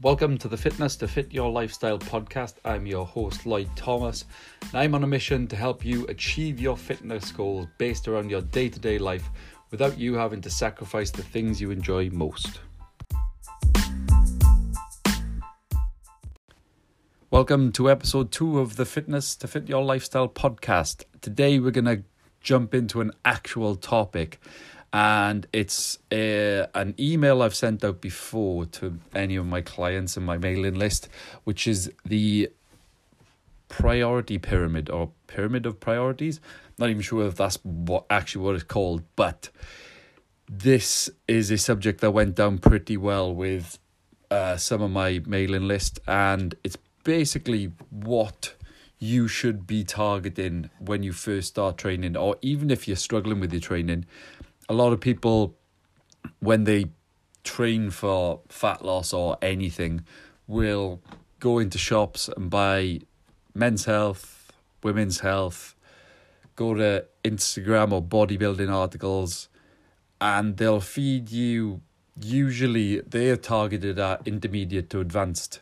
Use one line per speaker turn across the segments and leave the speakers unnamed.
Welcome to the Fitness to Fit Your Lifestyle podcast. I'm your host, Lloyd Thomas, and I'm on a mission to help you achieve your fitness goals based around your day to day life without you having to sacrifice the things you enjoy most. Welcome to episode two of the Fitness to Fit Your Lifestyle podcast. Today, we're going to jump into an actual topic and it's a, an email I've sent out before to any of my clients in my mailing list, which is the priority pyramid or pyramid of priorities. Not even sure if that's what actually what it's called, but this is a subject that went down pretty well with uh, some of my mailing list, and it's basically what you should be targeting when you first start training, or even if you're struggling with your training a lot of people when they train for fat loss or anything will go into shops and buy men's health, women's health, go to Instagram or bodybuilding articles, and they'll feed you. Usually, they are targeted at intermediate to advanced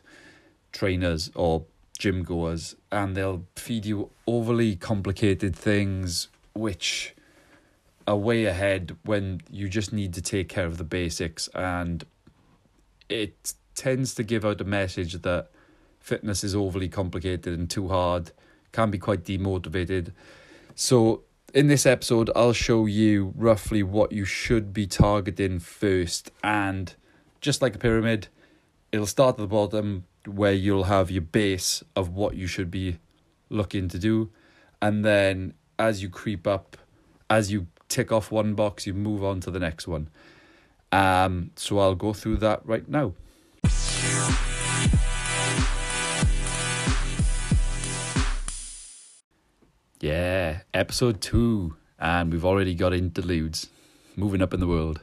trainers or gym goers, and they'll feed you overly complicated things which a way ahead when you just need to take care of the basics and it tends to give out a message that fitness is overly complicated and too hard can be quite demotivated. So in this episode i'll show you roughly what you should be targeting first and just like a pyramid it'll start at the bottom where you'll have your base of what you should be looking to do and then as you creep up as you tick off one box, you move on to the next one. Um, so I'll go through that right now. Yeah, episode two, and we've already got interludes moving up in the world.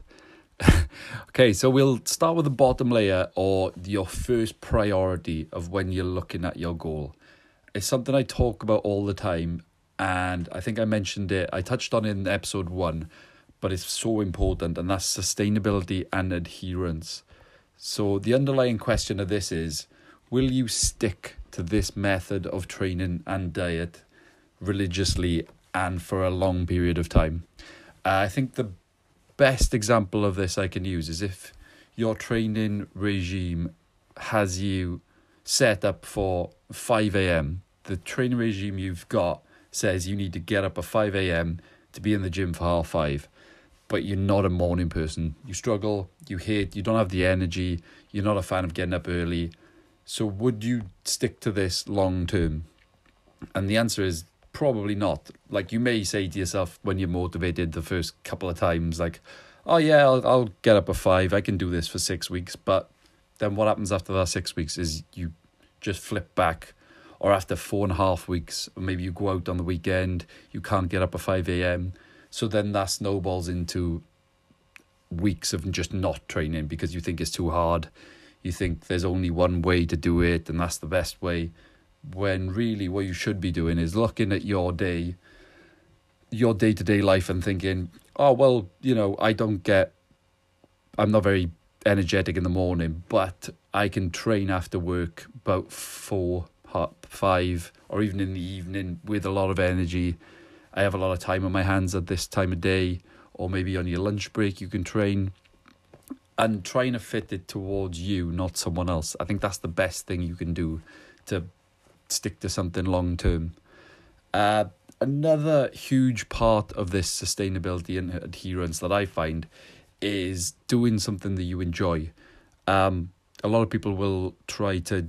okay, so we'll start with the bottom layer or your first priority of when you're looking at your goal. It's something I talk about all the time, and I think I mentioned it, I touched on it in episode one, but it's so important, and that's sustainability and adherence. So, the underlying question of this is will you stick to this method of training and diet religiously and for a long period of time? Uh, I think the best example of this I can use is if your training regime has you set up for 5 a.m., the training regime you've got says you need to get up at 5 a.m. to be in the gym for half five, but you're not a morning person. You struggle, you hate, you don't have the energy, you're not a fan of getting up early. So, would you stick to this long term? And the answer is probably not. Like, you may say to yourself when you're motivated the first couple of times, like, oh, yeah, I'll, I'll get up at five, I can do this for six weeks. But then what happens after that six weeks is you just flip back or after four and a half weeks, maybe you go out on the weekend, you can't get up at 5 a.m. So then that snowballs into weeks of just not training because you think it's too hard. You think there's only one way to do it and that's the best way. When really what you should be doing is looking at your day, your day to day life, and thinking, oh, well, you know, I don't get, I'm not very energetic in the morning, but I can train after work about four five, or even in the evening with a lot of energy. I have a lot of time on my hands at this time of day, or maybe on your lunch break, you can train and trying to fit it towards you, not someone else. I think that's the best thing you can do to stick to something long term. Uh, another huge part of this sustainability and adherence that I find is doing something that you enjoy. Um, a lot of people will try to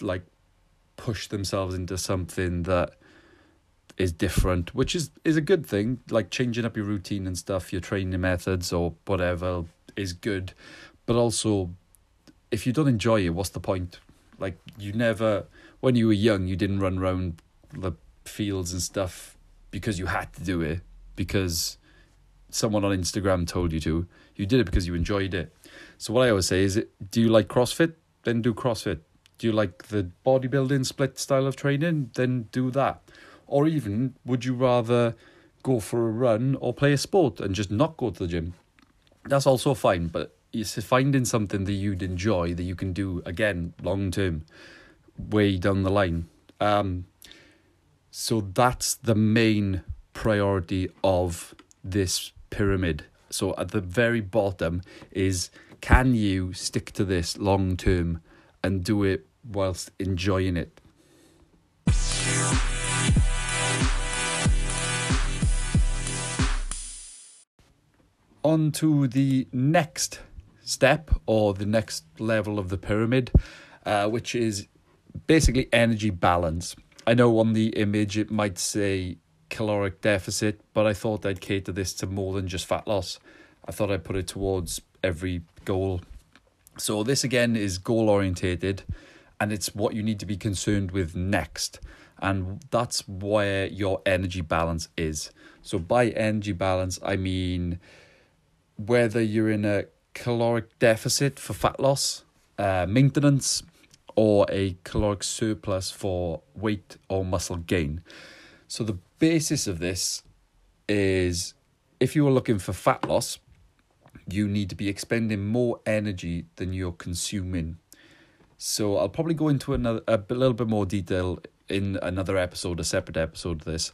like push themselves into something that is different, which is is a good thing. Like changing up your routine and stuff, your training methods or whatever is good. But also, if you don't enjoy it, what's the point? Like you never, when you were young, you didn't run around the fields and stuff because you had to do it because someone on Instagram told you to. You did it because you enjoyed it. So what I always say is, do you like CrossFit? Then do CrossFit. Do you like the bodybuilding split style of training? Then do that. Or even, would you rather go for a run or play a sport and just not go to the gym? That's also fine, but it's finding something that you'd enjoy that you can do again long term, way down the line. Um, so that's the main priority of this pyramid. So at the very bottom is can you stick to this long term and do it whilst enjoying it? On to the next step or the next level of the pyramid, uh, which is basically energy balance. I know on the image it might say caloric deficit, but I thought I'd cater this to more than just fat loss. I thought I'd put it towards every goal. So, this again is goal orientated and it's what you need to be concerned with next. And that's where your energy balance is. So, by energy balance, I mean whether you're in a caloric deficit for fat loss, uh, maintenance, or a caloric surplus for weight or muscle gain. So, the basis of this is if you are looking for fat loss, you need to be expending more energy than you're consuming. So I'll probably go into another a little bit more detail in another episode, a separate episode of this.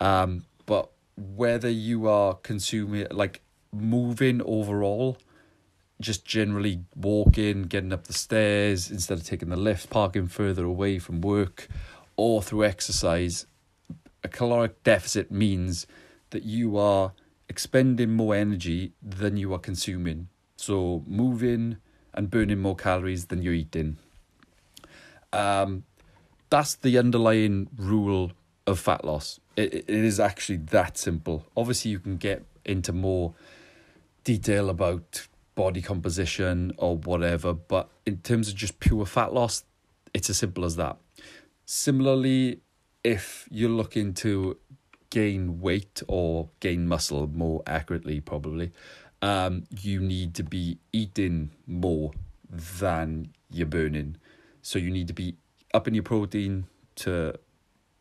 Um, but whether you are consuming like moving overall, just generally walking, getting up the stairs instead of taking the lift, parking further away from work, or through exercise, a caloric deficit means that you are expending more energy than you are consuming. So moving and burning more calories than you're eating. Um, that's the underlying rule of fat loss. It, it is actually that simple. Obviously, you can get into more detail about body composition or whatever, but in terms of just pure fat loss, it's as simple as that. Similarly, if you're looking to gain weight or gain muscle more accurately probably um, you need to be eating more than you're burning. So you need to be upping your protein to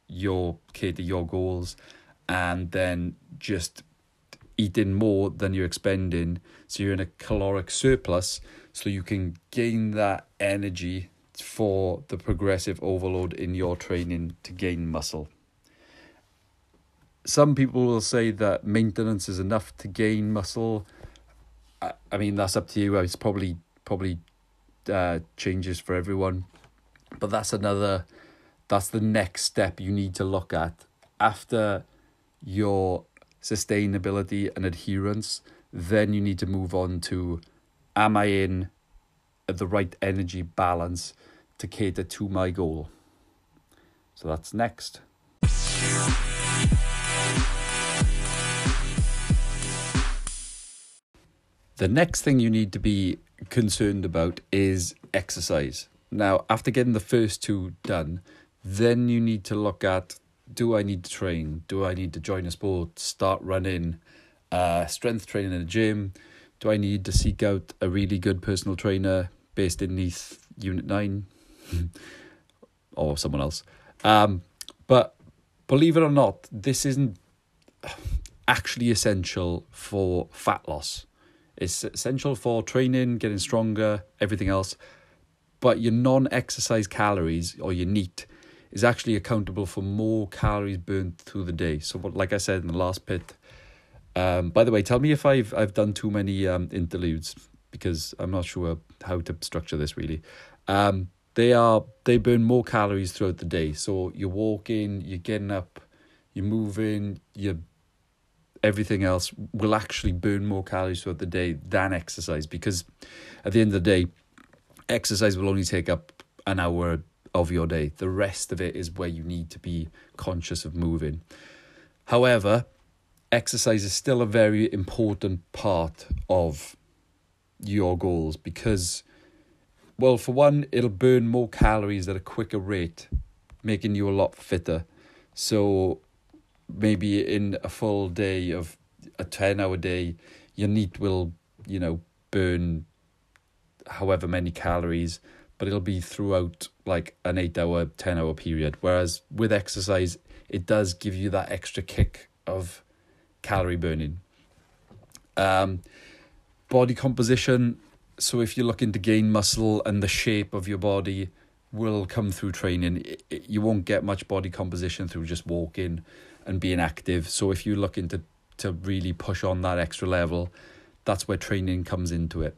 your cater your goals and then just eating more than you're expending. So you're in a caloric surplus so you can gain that energy for the progressive overload in your training to gain muscle some people will say that maintenance is enough to gain muscle. I, I mean, that's up to you. It's probably probably uh, changes for everyone, but that's another. That's the next step you need to look at after your sustainability and adherence. Then you need to move on to, am I in the right energy balance to cater to my goal? So that's next. The next thing you need to be concerned about is exercise. Now, after getting the first two done, then you need to look at do I need to train? Do I need to join a sport, start running, uh, strength training in a gym? Do I need to seek out a really good personal trainer based in Neath Unit 9 or someone else? Um, but believe it or not, this isn't actually essential for fat loss. It's essential for training, getting stronger, everything else. But your non exercise calories or your NEAT is actually accountable for more calories burned through the day. So, like I said in the last pit, um, by the way, tell me if I've I've done too many um, interludes because I'm not sure how to structure this really. Um, they are they burn more calories throughout the day. So you're walking, you're getting up, you're moving, you're everything else will actually burn more calories throughout the day than exercise because at the end of the day, exercise will only take up an hour of your day. The rest of it is where you need to be conscious of moving. However, exercise is still a very important part of your goals because, well, for one, it'll burn more calories at a quicker rate, making you a lot fitter. So maybe in a full day of a 10 hour day, your NEAT will, you know, burn however many calories, but it'll be throughout like an eight hour, 10 hour period. Whereas with exercise, it does give you that extra kick of calorie burning. Um, body composition, so if you're looking to gain muscle and the shape of your body will come through training, it, it, you won't get much body composition through just walking and being active. So if you're looking to to really push on that extra level, that's where training comes into it.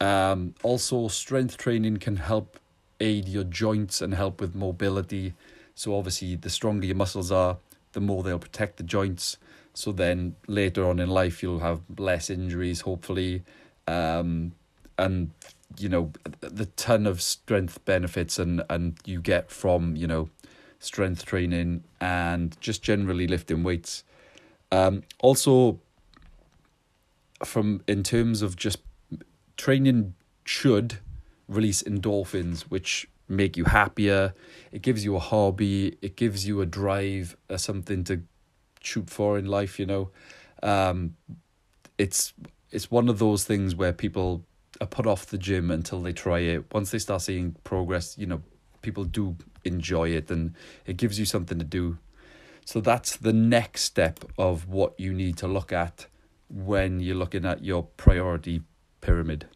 Um, also, strength training can help aid your joints and help with mobility. So obviously, the stronger your muscles are, the more they'll protect the joints. So then later on in life, you'll have less injuries, hopefully, um, and you know the ton of strength benefits and and you get from you know strength training and just generally lifting weights. Um, also, from in terms of just training should release endorphins, which make you happier. It gives you a hobby. It gives you a drive, uh, something to shoot for in life. You know, um, it's it's one of those things where people are put off the gym until they try it. Once they start seeing progress, you know, people do enjoy it, and it gives you something to do. So that's the next step of what you need to look at when you're looking at your priority pyramid.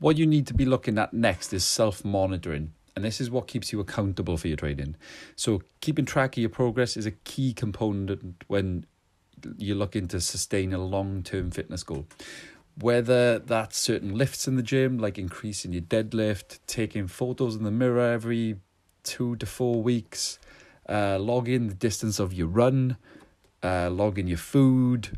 What you need to be looking at next is self monitoring, and this is what keeps you accountable for your training. So, keeping track of your progress is a key component when you're looking to sustain a long term fitness goal. Whether that's certain lifts in the gym, like increasing your deadlift, taking photos in the mirror every two to four weeks, uh, logging the distance of your run, uh, logging your food,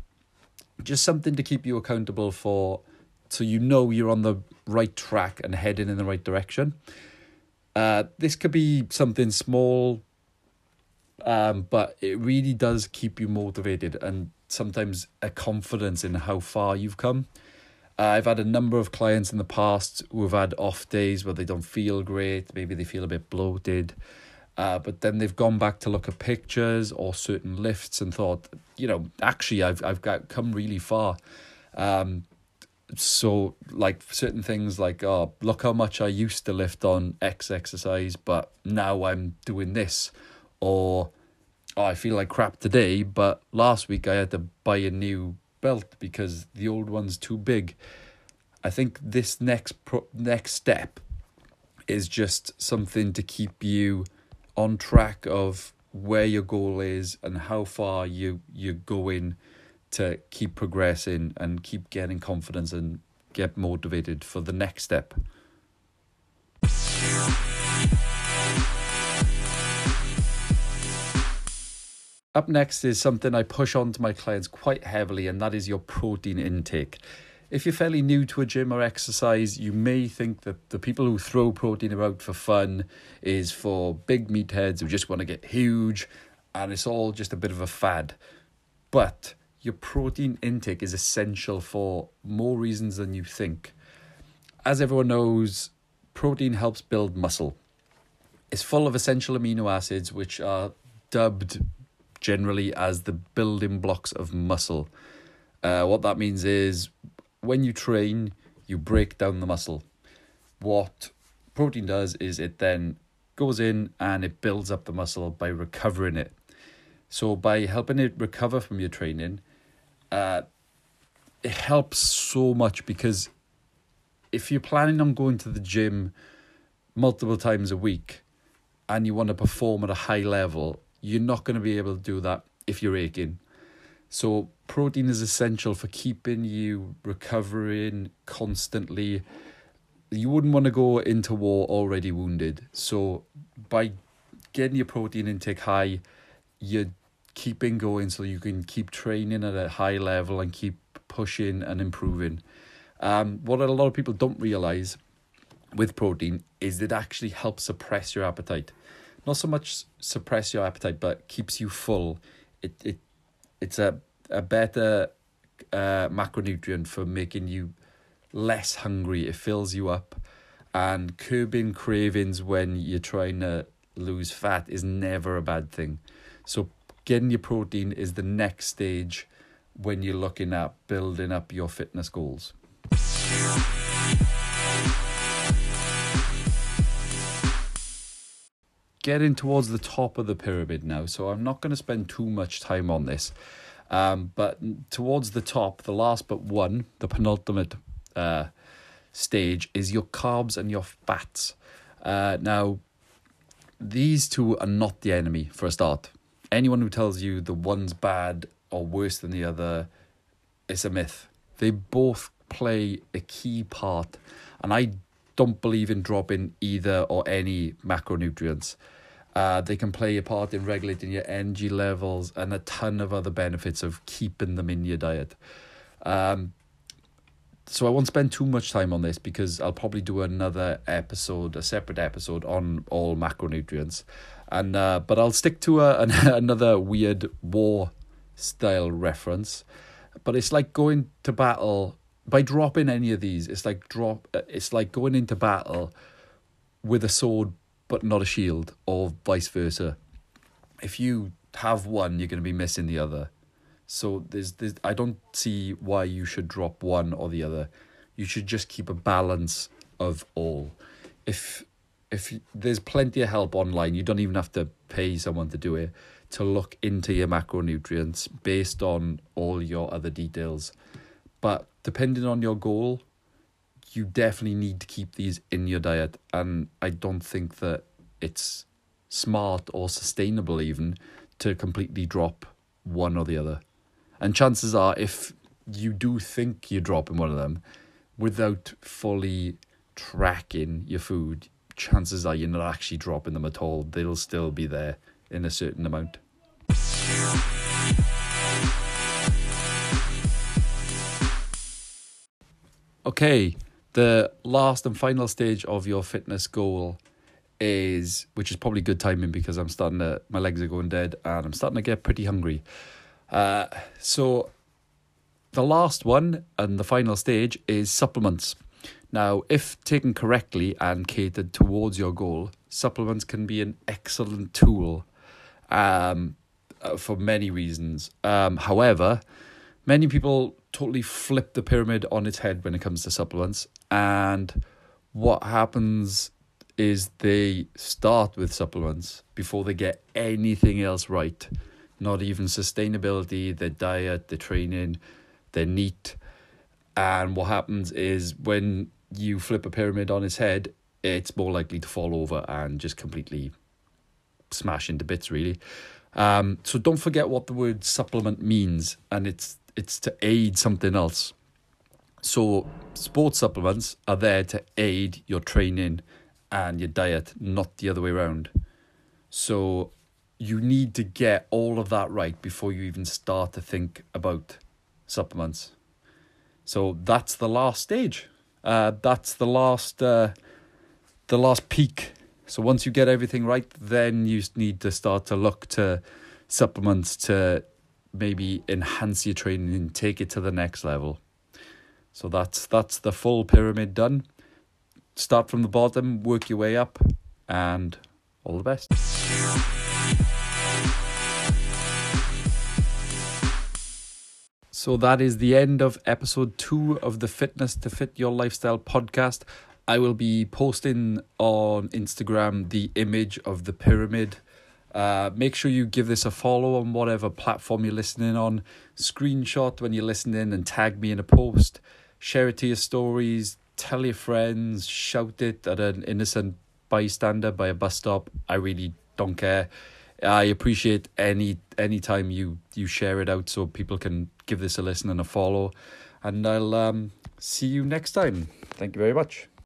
just something to keep you accountable for so you know you're on the right track and heading in the right direction. Uh, this could be something small, um, but it really does keep you motivated and sometimes a confidence in how far you've come. Uh, I've had a number of clients in the past who have had off days where they don't feel great, maybe they feel a bit bloated. Uh, but then they've gone back to look at pictures or certain lifts and thought, you know, actually I've I've got come really far. Um, so like certain things like oh look how much I used to lift on X exercise but now I'm doing this. Or oh I feel like crap today but last week I had to buy a new belt because the old one's too big. I think this next pro- next step is just something to keep you on track of where your goal is and how far you you're going to keep progressing and keep getting confidence and get motivated for the next step. Up next is something I push on to my clients quite heavily, and that is your protein intake. If you're fairly new to a gym or exercise, you may think that the people who throw protein about for fun is for big meatheads who just want to get huge, and it's all just a bit of a fad. But your protein intake is essential for more reasons than you think. As everyone knows, protein helps build muscle. It's full of essential amino acids, which are dubbed generally as the building blocks of muscle. Uh, what that means is when you train, you break down the muscle. What protein does is it then goes in and it builds up the muscle by recovering it. So, by helping it recover from your training, uh, it helps so much because if you're planning on going to the gym multiple times a week and you want to perform at a high level, you're not going to be able to do that if you're aching. So, protein is essential for keeping you recovering constantly. You wouldn't want to go into war already wounded. So, by getting your protein intake high, you're keeping going so you can keep training at a high level and keep pushing and improving. Um, what a lot of people don't realize with protein is it actually helps suppress your appetite. Not so much suppress your appetite, but keeps you full. It it it's a a better uh, macronutrient for making you less hungry. It fills you up, and curbing cravings when you're trying to lose fat is never a bad thing. So getting your protein is the next stage when you're looking at building up your fitness goals. getting towards the top of the pyramid now, so I'm not going to spend too much time on this. Um, but towards the top, the last but one, the penultimate uh, stage, is your carbs and your fats. Uh, now, these two are not the enemy for a start. Anyone who tells you the one's bad or worse than the other, it's a myth. They both play a key part, and I don't believe in dropping either or any macronutrients. Uh, they can play a part in regulating your energy levels and a ton of other benefits of keeping them in your diet. Um, so I won't spend too much time on this because I'll probably do another episode, a separate episode on all macronutrients, and uh, but I'll stick to a, an, another weird war style reference. But it's like going to battle by dropping any of these. It's like drop. It's like going into battle with a sword but not a shield, or vice versa. If you have one, you're going to be missing the other. So there's, there's I don't see why you should drop one or the other. You should just keep a balance of all. If if there's plenty of help online, you don't even have to pay someone to do it to look into your macronutrients based on all your other details. But depending on your goal, you definitely need to keep these in your diet. And I don't think that it's smart or sustainable even to completely drop one or the other. And chances are, if you do think you're dropping one of them without fully tracking your food, chances are you're not actually dropping them at all. They'll still be there in a certain amount. Okay, the last and final stage of your fitness goal is, which is probably good timing because I'm starting to, my legs are going dead and I'm starting to get pretty hungry. Uh, so the last one and the final stage is supplements. Now, if taken correctly and catered towards your goal, supplements can be an excellent tool um, uh, for many reasons. Um, however, many people totally flip the pyramid on its head when it comes to supplements. And what happens is they start with supplements before they get anything else right not even sustainability, their diet, their training, their NEAT. And what happens is when you flip a pyramid on its head, it's more likely to fall over and just completely smash into bits, really. Um, so don't forget what the word supplement means, and it's it's to aid something else. So sports supplements are there to aid your training and your diet, not the other way around. So you need to get all of that right before you even start to think about supplements. So that's the last stage. Uh, that's the last uh, the last peak. So once you get everything right, then you need to start to look to supplements to maybe enhance your training and take it to the next level. So that's that's the full pyramid done. Start from the bottom, work your way up, and all the best. So that is the end of episode two of the Fitness to Fit Your Lifestyle podcast. I will be posting on Instagram the image of the pyramid. Uh, make sure you give this a follow on whatever platform you're listening on. Screenshot when you're listening and tag me in a post. Share it to your stories. Tell your friends. Shout it at an innocent bystander by a bus stop. I really don't care. I appreciate any any time you you share it out so people can give this a listen and a follow. And I'll um, see you next time. Thank you very much.